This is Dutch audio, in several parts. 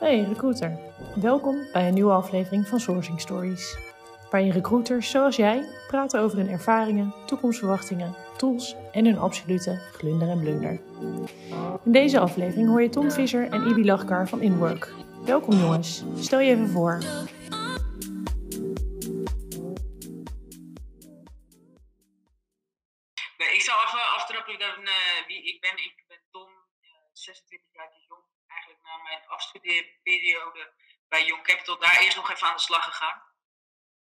Hey recruiter, welkom bij een nieuwe aflevering van Sourcing Stories. Waarin recruiters zoals jij praten over hun ervaringen, toekomstverwachtingen, tools en hun absolute glunder en blunder. In deze aflevering hoor je Tom Visser en Ibi Lachkar van InWork. Welkom jongens, stel je even voor. Ik zal even aftrappen dan, eh, wie ik ben. Ik ben Tom, eh, 26 jaar jong. Na mijn afstudeerperiode bij Young Capital daar eerst nog even aan de slag gegaan.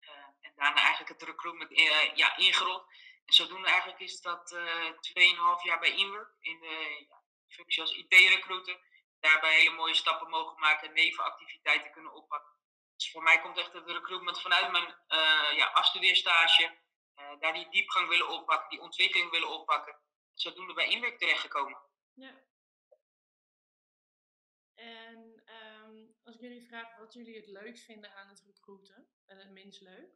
Eh, en daarna eigenlijk het recruitment eh, ja, ingerold. En zodoende eigenlijk is dat eh 2,5 jaar bij Inwork in de ja, functie als IT-recruiter. Daarbij hele mooie stappen mogen maken, nevenactiviteiten kunnen oppakken. Dus voor mij komt echt het recruitment vanuit mijn ja, afstudeerstage. daar die diepgang willen oppakken, die ontwikkeling willen oppakken. Zodoende bij Inwerk terechtgekomen. Ja. En ehm, als ik jullie vraag wat jullie het leukst vinden aan het recruiten en het minst leuk?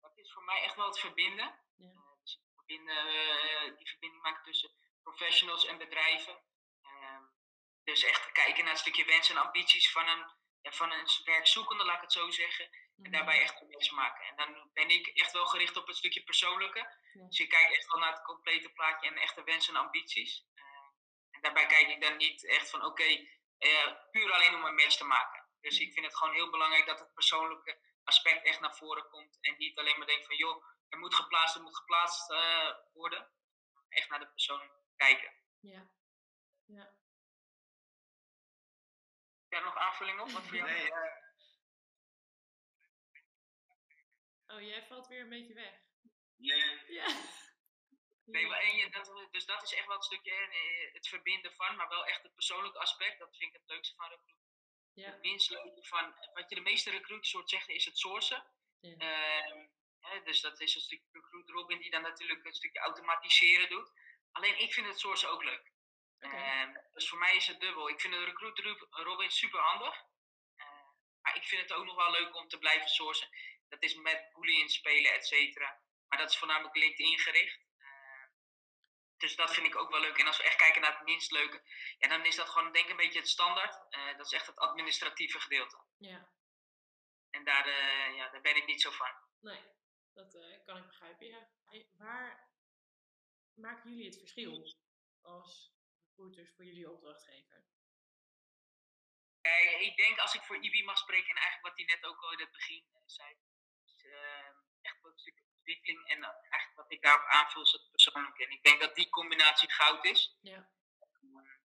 Dat is voor mij echt wel het verbinden. Ja. Eh, dus het verbinden, eh, die verbinding maken tussen professionals en bedrijven. Ehm, dus echt kijken naar het stukje wensen en ambities van een, ja, van een werkzoekende, laat ik het zo zeggen. En daarbij echt progress maken. En dan ben ik echt wel gericht op het stukje persoonlijke. Ja. Dus ik kijk echt wel naar het complete plaatje en echte wensen en ambities. En daarbij kijk ik dan niet echt van oké, eh, puur alleen om een match te maken. Dus Ja. ik vind het gewoon heel belangrijk dat het persoonlijke aspect echt naar voren komt. En niet alleen maar denk van joh, er moet geplaatst, er moet geplaatst eh, worden. Echt naar de persoon kijken. Ja. Ja. Heb jij nog aanvulling op? Wat voor jou? Nee, Oh, jij valt weer een beetje weg. Ja. Nee, maar en je, dat, dus dat is echt wel het stukje, hè, eh, het verbinden van, maar wel echt het persoonlijke aspect. Dat vind ik het leukste van recruiten. Ja. Het minst leuke van, wat je de meeste recruiters hoort zeggen, is het sourcen. Ja. Ehm, hè, dus dat is een stukje recruit Robin die dan natuurlijk een stukje automatiseren doet. Alleen ik vind het sourcen ook leuk. Ehm, dus voor mij is het dubbel. Ik vind de recruit Ru- Robin super handig. maar ik vind het ook nog wel leuk om te blijven sourcen. Dat is met boolean spelen, et cetera. Maar dat is voornamelijk LinkedIn gericht. Dus dat vind ik ook wel leuk. En als we echt kijken naar het minst leuke, ja, dan is dat gewoon denk ik een beetje het standaard. Eh, dat is echt het administratieve gedeelte. Ja. En daar, eh, ja, daar ben ik niet zo van. Nee, dat eh, kan ik begrijpen. Ja. Waar maken jullie het verschil als recruiters voor jullie opdrachtgever? Kijk, ik denk als ik voor IBI mag spreken, en eigenlijk wat hij net ook al in het begin zei, is echt een stukje ontwikkeling en eh, eigenlijk wat ik daarop aanvul is het persoonlijke. En ik denk dat die combinatie goud is. Ja.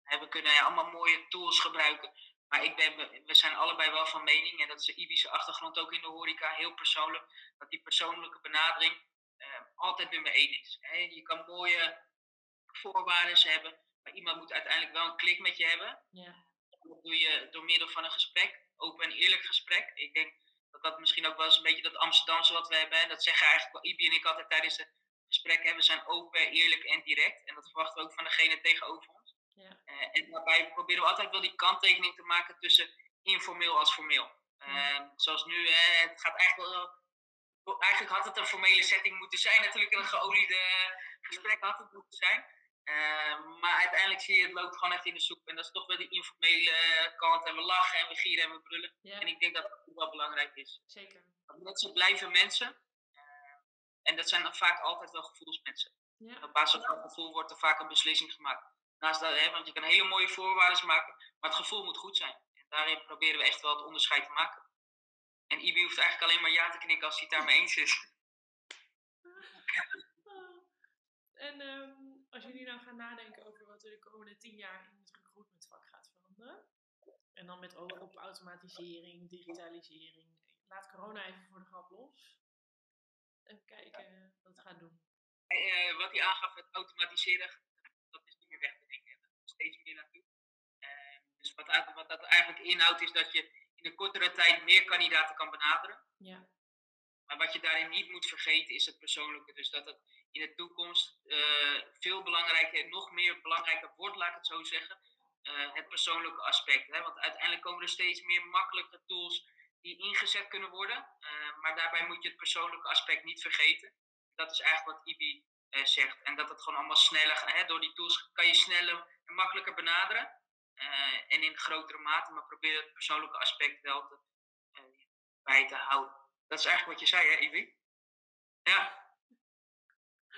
Eh, we kunnen allemaal mooie tools gebruiken, maar ik ben, we zijn allebei wel van mening, en dat is de IBI's achtergrond ook in de horeca, heel persoonlijk, dat die persoonlijke benadering eh, altijd nummer één is. Hè. Je kan mooie voorwaarden hebben, maar iemand moet uiteindelijk wel een klik met je hebben. Ja. Dat doe je door middel van een gesprek, open en eerlijk gesprek. Ik denk dat dat misschien ook wel eens een beetje dat Amsterdamse wat we hebben. Hè. Dat zeggen eigenlijk wel Ibi en ik altijd tijdens de gesprekken. hè. We zijn open, eerlijk en direct. En dat verwachten we ook van degene tegenover ons. Ja. Eh, en daarbij proberen we altijd wel die kanttekening te maken tussen informeel als formeel. Eh, zoals nu, hè, het gaat eigenlijk wel... Eigenlijk had het een formele setting moeten zijn. Natuurlijk een geoliede gesprek had het moeten zijn. Eh, maar uiteindelijk zie je het loopt gewoon echt in de soep. En dat is toch wel die informele kant. En we lachen en we gieren en we brullen. ja, En ik denk dat dat ook wel belangrijk is. zeker. Want mensen blijven mensen. Eh, en dat zijn dan vaak altijd wel gevoelsmensen. Ja. Op basis van het gevoel wordt er vaak een beslissing gemaakt. Naast dat, hè, want je kan hele mooie voorwaarden maken, maar het gevoel moet goed zijn. En daarin proberen we echt wel het onderscheid te maken. En Ibi hoeft eigenlijk alleen maar ja te knikken als hij het daarmee eens is. En ehm, als jullie nou gaan nadenken over wat er de komende tien jaar in het recruitmentvak gaat veranderen. En dan met oog op automatisering, digitalisering. Laat corona even voor de grap los. Even kijken wat het gaat doen. Eh, wat hij aangaf, het automatiseren, dat is niet meer weg te denken. Er gaat steeds meer naartoe. Eh, dus wat dat eigenlijk inhoudt, is dat je in een kortere tijd meer kandidaten kan benaderen. Ja, Maar wat je daarin niet moet vergeten is het persoonlijke. Dus dat het in de toekomst eh, veel belangrijker, nog meer belangrijker wordt, laat ik het zo zeggen. eh, het persoonlijke aspect. Hè? Want uiteindelijk komen er steeds meer makkelijke tools die ingezet kunnen worden. eh, maar daarbij moet je het persoonlijke aspect niet vergeten. Dat is eigenlijk wat IBI zegt. En dat het gewoon allemaal sneller, hè, door die tools kan je sneller en makkelijker benaderen. en in grotere mate, maar probeer het persoonlijke aspect wel te, bij te houden. Dat is eigenlijk wat je zei, hè, Ivy? Ja.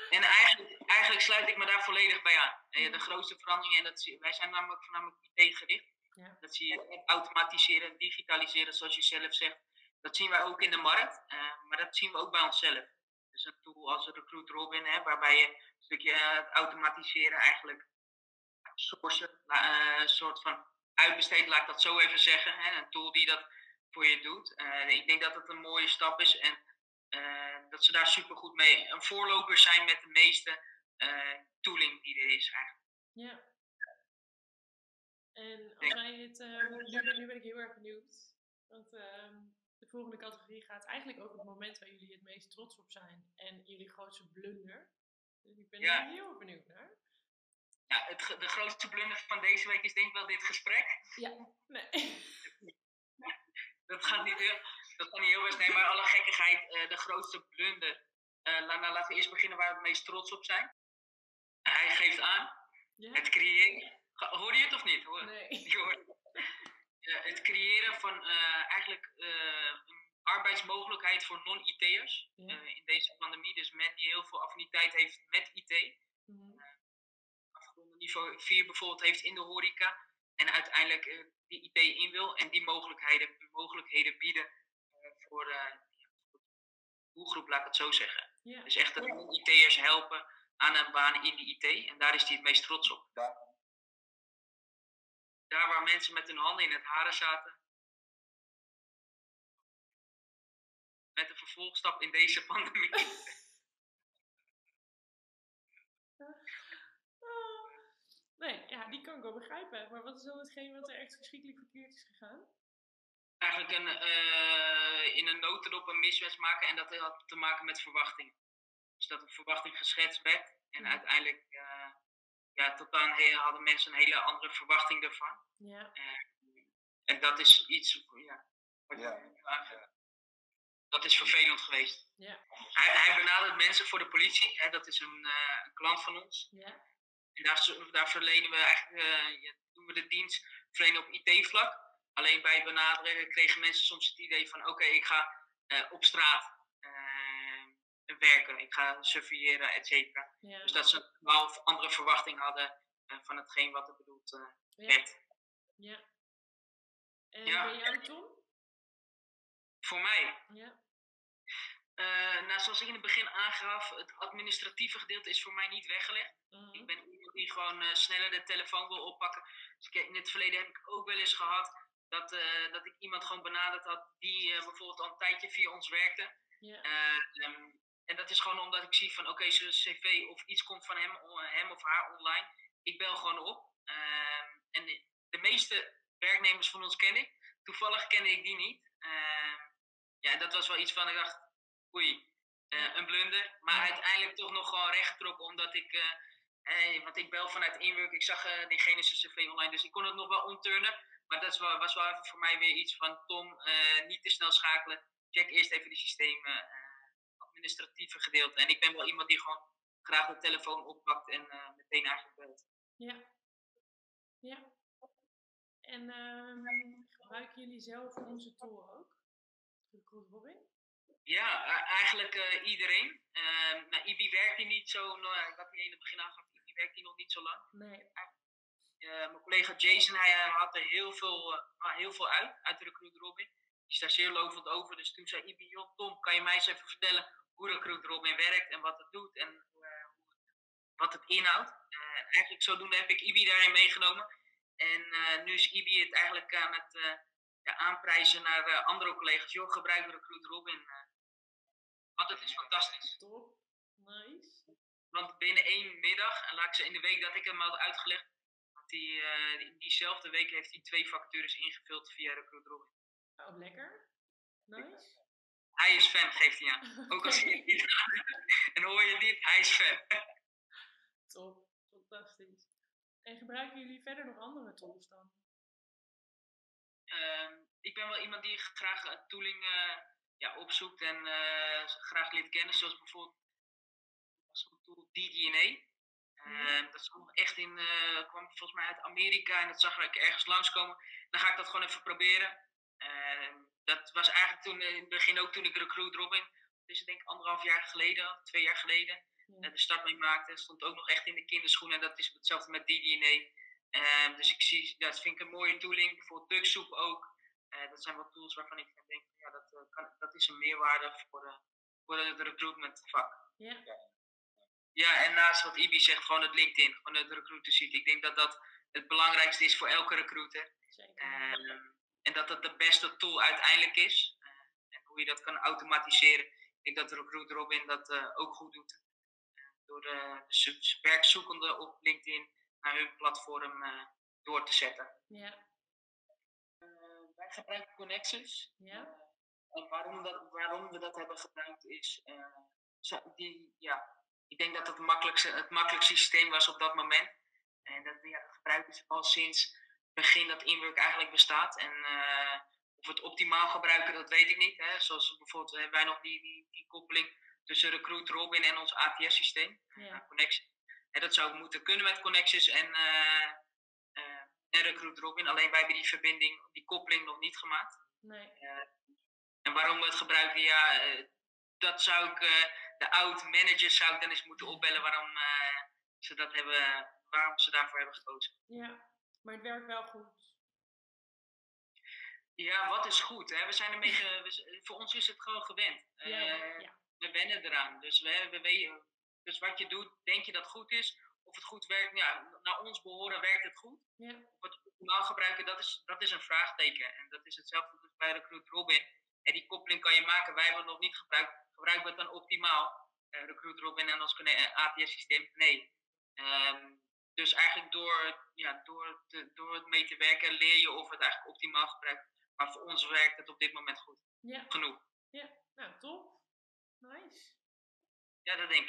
En eigenlijk, eigenlijk sluit ik me daar volledig bij aan. De grootste veranderingen, en dat wij zijn namelijk voornamelijk IT-gericht. Ja. Dat zie je automatiseren, digitaliseren, zoals je zelf zegt. Dat zien wij ook in de markt, uh, maar dat zien we ook bij onszelf. Dus een tool als Recruit Robin, hè, waarbij je een stukje uh, automatiseren eigenlijk sourcen, uh, een soort van uitbesteed, laat ik dat zo even zeggen. Hè, een tool die dat voor je doet. ik denk dat het een mooie stap is en dat ze daar super goed mee een voorloper zijn met de meeste tooling die er is eigenlijk. Ja. En als wij het, nu, ben, nu ben ik heel erg benieuwd. Want ehm, de volgende categorie gaat eigenlijk over het moment waar jullie het meest trots op zijn en jullie grootste blunder. Dus ik ben ja. heel benieuwd naar. Ja, het, de grootste blunder van deze week is denk ik wel dit gesprek. Ja, nee. dat gaat niet heel, dat gaat niet heel best. Nee, maar alle gekkigheid, uh, de grootste blunder. Uh, nou, laten we eerst beginnen waar we het meest trots op zijn. Hij geeft aan, ja. het creëren. Hoor je het of niet? Hoor. Nee. Eh, het creëren van eigenlijk een arbeidsmogelijkheid voor non-IT'ers in deze pandemie. Dus men die heel veel affiniteit heeft met IT. Mm niveau 4 bijvoorbeeld heeft in de horeca. En uiteindelijk die IT in wil en die mogelijkheden, mogelijkheden bieden voor de doelgroep, laat ik het zo zeggen. Dus echt de non-IT'ers helpen aan een baan in de IT. En daar is hij het meest trots op daar waar mensen met hun handen in het haren zaten. Met de vervolgstap in deze pandemie. Nee, ja, die kan ik wel begrijpen. Maar wat is dan hetgeen wat er echt verschrikkelijk verkeerd is gegaan? Eigenlijk een, uh, in een notendop een mismatch maken en dat had te maken met verwachting. Dus dat een verwachting geschetst werd en uiteindelijk uh, ja, tot dan hadden mensen een hele andere verwachting ervan. Ja. en dat is iets, ja, wat ja. dat is vervelend geweest. Ja. Hij, hij benadert mensen voor de politie, hè, dat is een, uh, een klant van ons. Ja. En daar, daar verlenen we eigenlijk, uh, doen we de dienst verlenen op IT-vlak. Alleen bij benaderen kregen mensen soms het idee van oké, ik ga uh, op straat werken. Ik ga surveilleren, et cetera. Dus dat ze een wel andere verwachting hadden van hetgeen wat er bedoeld uh, ja. werd. Ja. En ja. bij jou, Tom? Voor mij? Ja. Uh, nou, zoals ik in het begin aangaf, het administratieve gedeelte is voor mij niet weggelegd. Mhm. Ik ben die gewoon sneller de telefoon wil oppakken. Dus in het verleden heb ik ook wel eens gehad dat, dat ik iemand gewoon benaderd had die bijvoorbeeld al een tijdje via ons werkte. Ja. Ehm, en dat is gewoon omdat ik zie van oké, zijn cv of iets komt van hem, hem of haar online. Ik bel gewoon op. Ehm, en de, meeste werknemers van ons ken ik. Toevallig kende ik die niet. Uh, ja, dat was wel iets van ik dacht, oei, uh, een blunder. Maar uiteindelijk toch nog gewoon rechtgetrokken omdat ik... Uh, want ik bel vanuit inwerk. Ik zag uh, diegene zijn cv online, dus ik kon het nog wel omturnen. Maar dat was wel, was wel even voor mij weer iets van Tom, niet te snel schakelen. Check eerst even de systemen administratieve gedeelte. En ik ben wel iemand die gewoon graag de telefoon oppakt en meteen eigenlijk belt. Ja. Ja. En um, gebruiken jullie zelf onze tool ook? Recruit Robin? Ja, eigenlijk uh, iedereen. Uh, nou, IBI werkt hier niet zo, nou, ik had hier in het begin aangaf, werkt hier nog niet zo lang. Nee. mijn collega Jason, hij had er heel veel, heel veel uit, uit de Recruit Robin. Die is daar zeer lovend over. Dus toen zei IBI, joh Tom, kan je mij eens even vertellen hoe Recruit Robin werkt en wat het doet en uh, wat het inhoudt. Eigenlijk zodoende heb ik IBI daarin meegenomen. En nu is IBI het eigenlijk aan het ja, aanprijzen naar andere collega's. Joh, gebruik Recruit Robin. want het is fantastisch. Top, nice. Want binnen één middag, en laat ik ze in de week dat ik hem had uitgelegd, had die, in diezelfde week heeft hij twee vacatures ingevuld via Recruit Robin. Oh, lekker. Nice. Hij is fan, geeft hij aan. Ook als je En hoor je niet, hij is fan. Top, fantastisch. En gebruiken jullie verder nog andere tools dan? Uh, ik ben wel iemand die graag tooling uh, ja, opzoekt en uh, graag leert kennen, zoals bijvoorbeeld zo'n tool DDNA. Ehm, dat stond echt in, uh, kwam volgens mij uit Amerika en dat zag ik ergens langskomen. Dan ga ik dat gewoon even proberen. Ehm, dat was eigenlijk toen in het begin ook toen ik Recruit Robin, dus ik denk anderhalf jaar geleden, twee jaar geleden, ja. de start mee maakte. Stond ook nog echt in de kinderschoenen en dat is hetzelfde met DDNA. Um, dus ik zie, dat vind ik een mooie tooling. Bijvoorbeeld Ducksoep ook. Uh, dat zijn wel tools waarvan ik denk, ja, dat, uh, kan, dat is een meerwaarde voor, voor het recruitment vak. Ja. Ja. en naast wat Ibi zegt, gewoon het LinkedIn, gewoon het recruiter ziet. Ik denk dat dat het belangrijkste is voor elke recruiter. Zeker. Um, en dat dat de beste tool uiteindelijk is. Uh, en hoe je dat kan automatiseren. Ik denk dat Recruit Robin dat ook goed doet. door de werkzoekenden op LinkedIn naar hun platform door te zetten. Ja. Wij gebruiken Connexus. Ja. En waarom, dat, waarom we dat hebben gebruikt is, die, ja, ik denk dat het, makkelijkste, het makkelijkste systeem was op dat moment. En dat, ja, gebruiken ze al sinds begin dat Inwork eigenlijk bestaat. En of we het optimaal gebruiken, dat weet ik niet. Hè. Zoals bijvoorbeeld hebben wij nog die, die, die koppeling tussen Recruit Robin en ons ATS-systeem, ja. Connexus. En dat zou moeten kunnen met Connexus en, uh, uh, en Recruit Robin. Alleen wij hebben die verbinding, die koppeling nog niet gemaakt. Nee. En waarom we het gebruiken, ja, dat zou ik, de oud-managers zou ik dan eens moeten opbellen waarom ze dat hebben, waarom ze daarvoor hebben gekozen. Ja, maar het werkt wel goed. Ja, wat is goed? Hè? We zijn ermee we, voor ons is het gewoon gewend. Ja, ja. We wennen eraan. Dus we, we, dus wat je doet, denk je dat goed is. Of het goed werkt, ja, naar ons behoren werkt het goed. Ja. Of het optimaal gebruiken, dat is, dat is een vraagteken. En dat is hetzelfde als bij Recruit Robin. En die koppeling kan je maken. Wij hebben het nog niet gebruikt. Gebruiken we het dan optimaal? Uh, Recruit Robin en ons ATS-systeem? Nee. Um, dus eigenlijk door, ja, door, te, door het mee te werken leer je of het eigenlijk optimaal gebruikt. Maar voor ons werkt het op dit moment goed. Ja. Genoeg. Ja, nou top. Nice. Ja, dat denk ik.